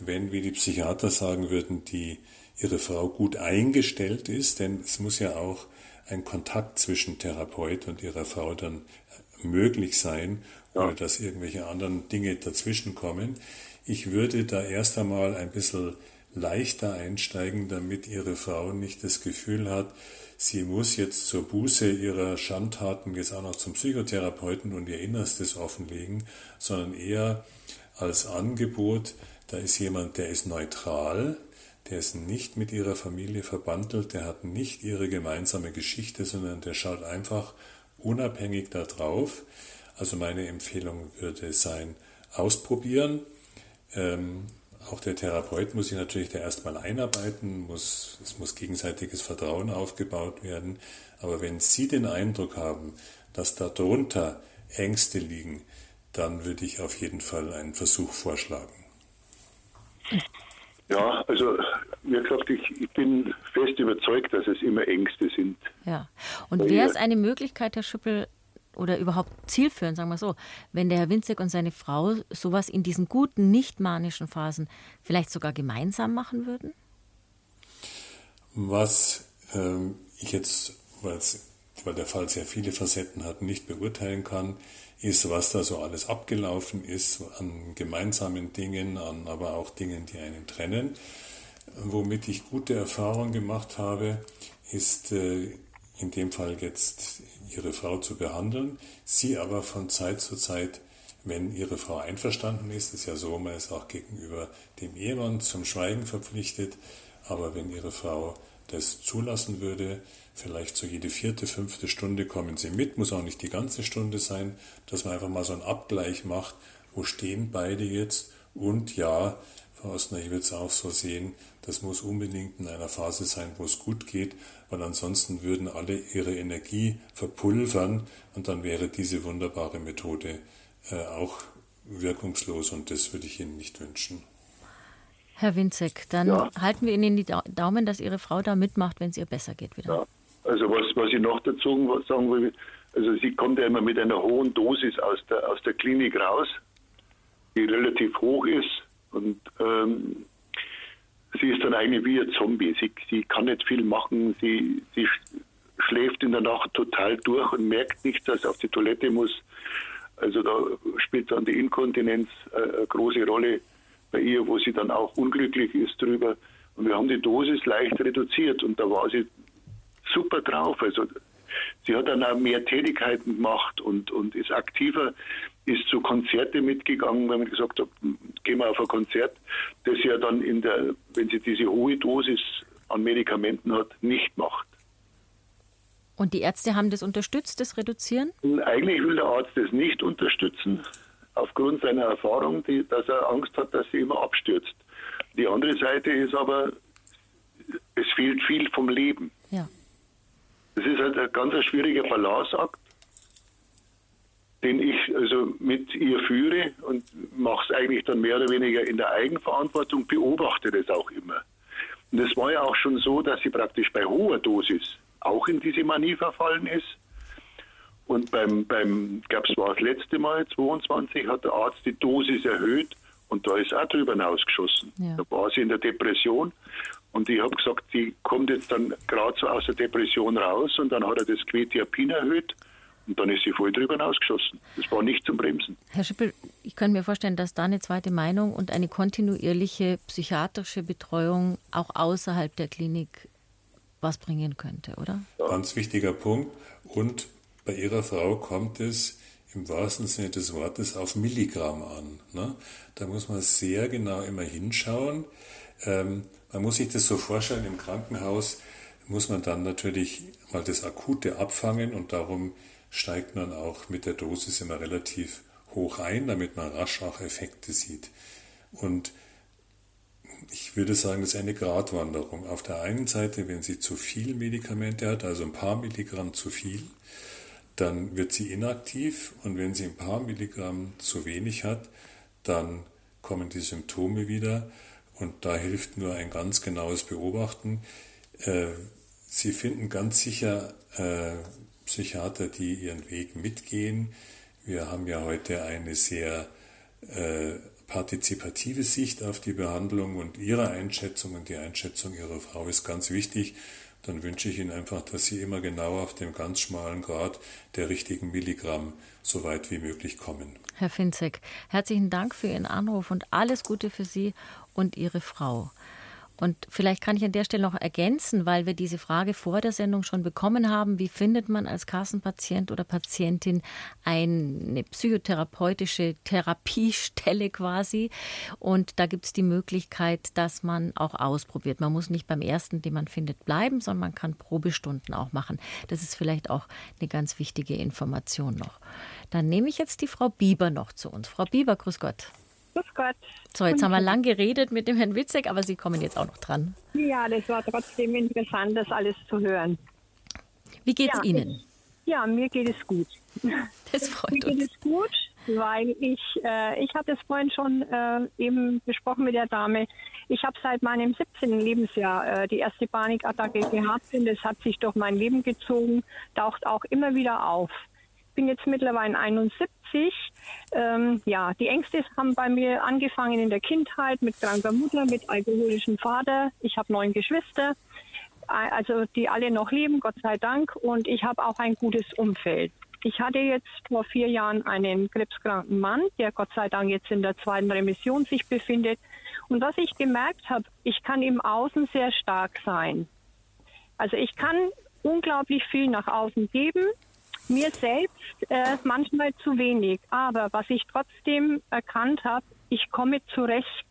wenn, wie die Psychiater sagen würden, die ihre Frau gut eingestellt ist, denn es muss ja auch ein Kontakt zwischen Therapeut und ihrer Frau dann möglich sein, ohne ja. dass irgendwelche anderen Dinge dazwischen kommen. Ich würde da erst einmal ein bisschen leichter einsteigen, damit Ihre Frau nicht das Gefühl hat, sie muss jetzt zur Buße ihrer Schandtaten jetzt auch noch zum Psychotherapeuten und ihr Innerstes offenlegen, sondern eher als Angebot, da ist jemand, der ist neutral, der ist nicht mit ihrer Familie verbandelt, der hat nicht ihre gemeinsame Geschichte, sondern der schaut einfach unabhängig darauf. Also meine Empfehlung würde sein, ausprobieren. Ähm, auch der Therapeut muss sich natürlich da erstmal einarbeiten, muss, es muss gegenseitiges Vertrauen aufgebaut werden. Aber wenn Sie den Eindruck haben, dass darunter Ängste liegen, dann würde ich auf jeden Fall einen Versuch vorschlagen. Ja, also wie gesagt, ich, ich, bin fest überzeugt, dass es immer Ängste sind. Ja. Und wäre es eine Möglichkeit, Herr Schüppel, oder überhaupt zielführend, sagen wir so, wenn der Herr Winzek und seine Frau sowas in diesen guten, nicht manischen Phasen vielleicht sogar gemeinsam machen würden? Was ähm, ich jetzt, weil der Fall sehr viele Facetten hat, nicht beurteilen kann, ist, was da so alles abgelaufen ist an gemeinsamen Dingen, an aber auch Dingen, die einen trennen. Womit ich gute Erfahrungen gemacht habe, ist äh, in dem Fall jetzt ihre Frau zu behandeln, sie aber von Zeit zu Zeit, wenn ihre Frau einverstanden ist, ist ja so, man ist auch gegenüber dem Ehemann zum Schweigen verpflichtet, aber wenn ihre Frau das zulassen würde, vielleicht so jede vierte, fünfte Stunde kommen sie mit, muss auch nicht die ganze Stunde sein, dass man einfach mal so einen Abgleich macht, wo stehen beide jetzt und ja, Frau Ostner, ich würde es auch so sehen, das muss unbedingt in einer Phase sein, wo es gut geht, weil ansonsten würden alle ihre Energie verpulvern und dann wäre diese wunderbare Methode äh, auch wirkungslos und das würde ich Ihnen nicht wünschen. Herr Winzek, dann ja. halten wir Ihnen die Daumen, dass Ihre Frau da mitmacht, wenn es ihr besser geht wieder. Ja. Also was, was ich noch dazu sagen will, also sie kommt ja immer mit einer hohen Dosis aus der, aus der Klinik raus, die relativ hoch ist und ähm, sie ist dann eigentlich wie ein Zombie. Sie, sie kann nicht viel machen, sie, sie schläft in der Nacht total durch und merkt nicht, dass sie auf die Toilette muss. Also da spielt dann die Inkontinenz äh, eine große Rolle bei ihr, wo sie dann auch unglücklich ist drüber. Und wir haben die Dosis leicht reduziert und da war sie super drauf. Also sie hat dann auch mehr Tätigkeiten gemacht und, und ist aktiver, ist zu Konzerte mitgegangen, wenn man gesagt hat, gehen wir auf ein Konzert, das ja dann in der, wenn sie diese hohe Dosis an Medikamenten hat, nicht macht. Und die Ärzte haben das unterstützt, das Reduzieren? Eigentlich will der Arzt das nicht unterstützen aufgrund seiner Erfahrung, die, dass er Angst hat, dass sie immer abstürzt. Die andere Seite ist aber, es fehlt viel vom Leben. Ja. Das ist halt ein ganz schwieriger Balanceakt, den ich also mit ihr führe und mache es eigentlich dann mehr oder weniger in der Eigenverantwortung, beobachte das auch immer. Und es war ja auch schon so, dass sie praktisch bei hoher Dosis auch in diese Manie verfallen ist und beim, beim gab es war das letzte Mal, 22, hat der Arzt die Dosis erhöht und da ist auch drüber hinausgeschossen. Ja. Da war sie in der Depression und ich habe gesagt, die kommt jetzt dann gerade so aus der Depression raus und dann hat er das Quetiapin erhöht und dann ist sie voll drüber hinausgeschossen. Das war nicht zum Bremsen. Herr Schippel, ich kann mir vorstellen, dass da eine zweite Meinung und eine kontinuierliche psychiatrische Betreuung auch außerhalb der Klinik was bringen könnte, oder? Ganz wichtiger Punkt. Und bei ihrer Frau kommt es im wahrsten Sinne des Wortes auf Milligramm an. Ne? Da muss man sehr genau immer hinschauen. Ähm, man muss sich das so vorstellen, im Krankenhaus muss man dann natürlich mal das Akute abfangen und darum steigt man auch mit der Dosis immer relativ hoch ein, damit man rasch auch Effekte sieht. Und ich würde sagen, das ist eine Gratwanderung. Auf der einen Seite, wenn sie zu viel Medikamente hat, also ein paar Milligramm zu viel, dann wird sie inaktiv und wenn sie ein paar Milligramm zu wenig hat, dann kommen die Symptome wieder und da hilft nur ein ganz genaues Beobachten. Äh, sie finden ganz sicher äh, Psychiater, die ihren Weg mitgehen. Wir haben ja heute eine sehr äh, partizipative Sicht auf die Behandlung und Ihre Einschätzung und die Einschätzung Ihrer Frau ist ganz wichtig dann wünsche ich Ihnen einfach, dass Sie immer genau auf dem ganz schmalen Grad der richtigen Milligramm so weit wie möglich kommen. Herr Finzek, herzlichen Dank für Ihren Anruf und alles Gute für Sie und Ihre Frau. Und vielleicht kann ich an der Stelle noch ergänzen, weil wir diese Frage vor der Sendung schon bekommen haben, wie findet man als Kassenpatient oder Patientin eine psychotherapeutische Therapiestelle quasi. Und da gibt es die Möglichkeit, dass man auch ausprobiert. Man muss nicht beim ersten, den man findet, bleiben, sondern man kann Probestunden auch machen. Das ist vielleicht auch eine ganz wichtige Information noch. Dann nehme ich jetzt die Frau Bieber noch zu uns. Frau Bieber, grüß Gott. Grüß Gott. So, jetzt haben wir lang geredet mit dem Herrn Witzek, aber Sie kommen jetzt auch noch dran. Ja, das war trotzdem interessant, das alles zu hören. Wie geht's ja, Ihnen? Ja, mir geht es gut. Das freut mir geht uns. es gut, weil ich, äh, ich hatte es vorhin schon äh, eben besprochen mit der Dame. Ich habe seit meinem 17. Lebensjahr äh, die erste Panikattacke gehabt und es hat sich durch mein Leben gezogen, taucht auch immer wieder auf. Ich bin jetzt mittlerweile 71. Ähm, ja, die Ängste haben bei mir angefangen in der Kindheit mit kranker Mutter, mit alkoholischem Vater. Ich habe neun Geschwister also die alle noch leben, Gott sei Dank. Und ich habe auch ein gutes Umfeld. Ich hatte jetzt vor vier Jahren einen krebskranken Mann, der Gott sei Dank jetzt in der zweiten Remission sich befindet. Und was ich gemerkt habe, ich kann im Außen sehr stark sein. Also ich kann unglaublich viel nach außen geben, mir selbst äh, manchmal zu wenig. Aber was ich trotzdem erkannt habe, ich komme zurecht.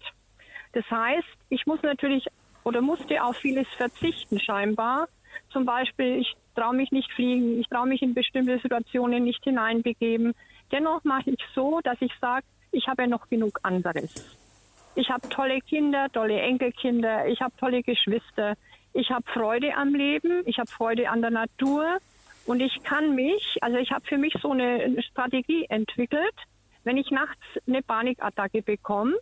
Das heißt, ich muss natürlich oder musste auf vieles verzichten scheinbar. Zum Beispiel, ich traue mich nicht fliegen, ich traue mich in bestimmte Situationen nicht hineinbegeben. Dennoch mache ich so, dass ich sage, ich habe ja noch genug anderes. Ich habe tolle Kinder, tolle Enkelkinder, ich habe tolle Geschwister, ich habe Freude am Leben, ich habe Freude an der Natur und ich kann mich, also ich habe für mich so eine Strategie entwickelt, wenn ich nachts eine Panikattacke bekomme,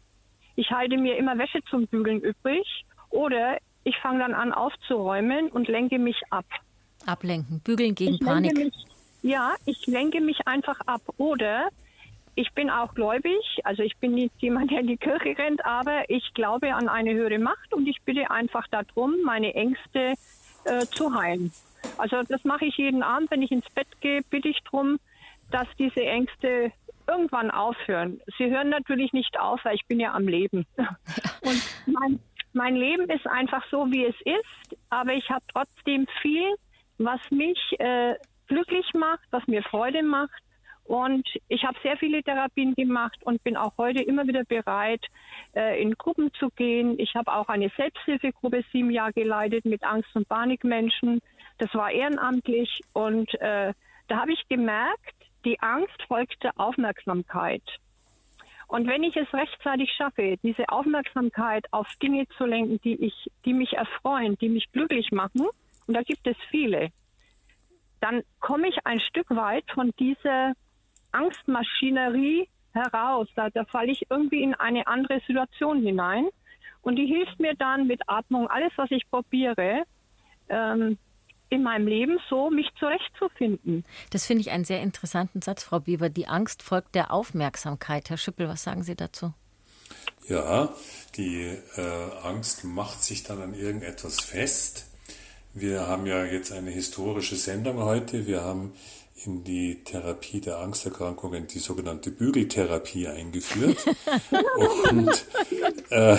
ich halte mir immer Wäsche zum Bügeln übrig oder ich fange dann an aufzuräumen und lenke mich ab. Ablenken, bügeln gegen ich Panik. Mich, ja, ich lenke mich einfach ab. Oder ich bin auch gläubig, also ich bin nicht jemand, der in die Kirche rennt, aber ich glaube an eine höhere Macht und ich bitte einfach darum, meine Ängste äh, zu heilen. Also das mache ich jeden Abend, wenn ich ins Bett gehe, bitte ich darum, dass diese Ängste irgendwann aufhören. Sie hören natürlich nicht auf, weil ich bin ja am Leben. Und mein, mein Leben ist einfach so, wie es ist, aber ich habe trotzdem viel, was mich äh, glücklich macht, was mir Freude macht. Und ich habe sehr viele Therapien gemacht und bin auch heute immer wieder bereit, äh, in Gruppen zu gehen. Ich habe auch eine Selbsthilfegruppe sieben Jahre geleitet mit Angst- und Panikmenschen. Das war ehrenamtlich und äh, da habe ich gemerkt, die Angst folgt der Aufmerksamkeit. Und wenn ich es rechtzeitig schaffe, diese Aufmerksamkeit auf Dinge zu lenken, die ich, die mich erfreuen, die mich glücklich machen, und da gibt es viele, dann komme ich ein Stück weit von dieser Angstmaschinerie heraus. Da, da falle ich irgendwie in eine andere Situation hinein. Und die hilft mir dann mit Atmung, alles, was ich probiere, ähm, in meinem Leben so, mich zurechtzufinden. Das finde ich einen sehr interessanten Satz, Frau Bieber. Die Angst folgt der Aufmerksamkeit. Herr Schüppel, was sagen Sie dazu? Ja, die äh, Angst macht sich dann an irgendetwas fest. Wir haben ja jetzt eine historische Sendung heute. Wir haben in die Therapie der Angsterkrankungen die sogenannte Bügeltherapie eingeführt. Und äh,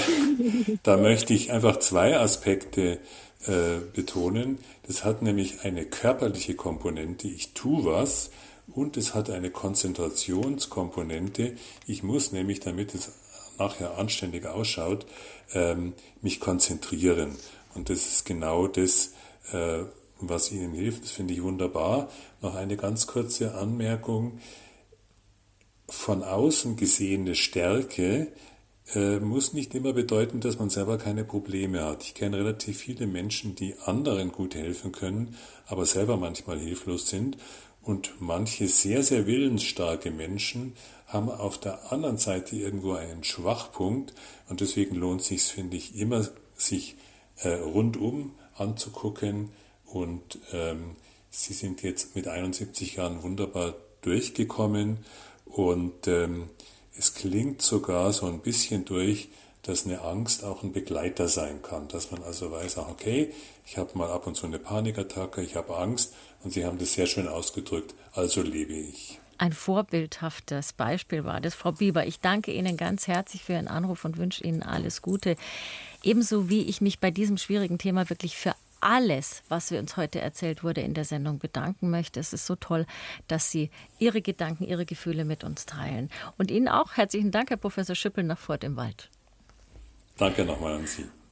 da möchte ich einfach zwei Aspekte äh, betonen. Das hat nämlich eine körperliche Komponente, ich tue was, und es hat eine Konzentrationskomponente. Ich muss nämlich, damit es nachher anständig ausschaut, ähm, mich konzentrieren. Und das ist genau das, äh, was Ihnen hilft. Das finde ich wunderbar. Noch eine ganz kurze Anmerkung. Von außen gesehene Stärke muss nicht immer bedeuten, dass man selber keine Probleme hat. Ich kenne relativ viele Menschen, die anderen gut helfen können, aber selber manchmal hilflos sind. Und manche sehr, sehr willensstarke Menschen haben auf der anderen Seite irgendwo einen Schwachpunkt. Und deswegen lohnt sich, finde ich, immer, sich äh, rundum anzugucken. Und ähm, sie sind jetzt mit 71 Jahren wunderbar durchgekommen. Und ähm, es klingt sogar so ein bisschen durch, dass eine Angst auch ein Begleiter sein kann, dass man also weiß, okay, ich habe mal ab und zu eine Panikattacke, ich habe Angst und Sie haben das sehr schön ausgedrückt, also lebe ich. Ein vorbildhaftes Beispiel war das, Frau Bieber. Ich danke Ihnen ganz herzlich für Ihren Anruf und wünsche Ihnen alles Gute. Ebenso wie ich mich bei diesem schwierigen Thema wirklich für alles, was wir uns heute erzählt wurde, in der Sendung bedanken möchte. Es ist so toll, dass Sie Ihre Gedanken, Ihre Gefühle mit uns teilen. Und Ihnen auch herzlichen Dank, Herr Professor Schüppel, nach Fort im Wald. Danke nochmal an Sie.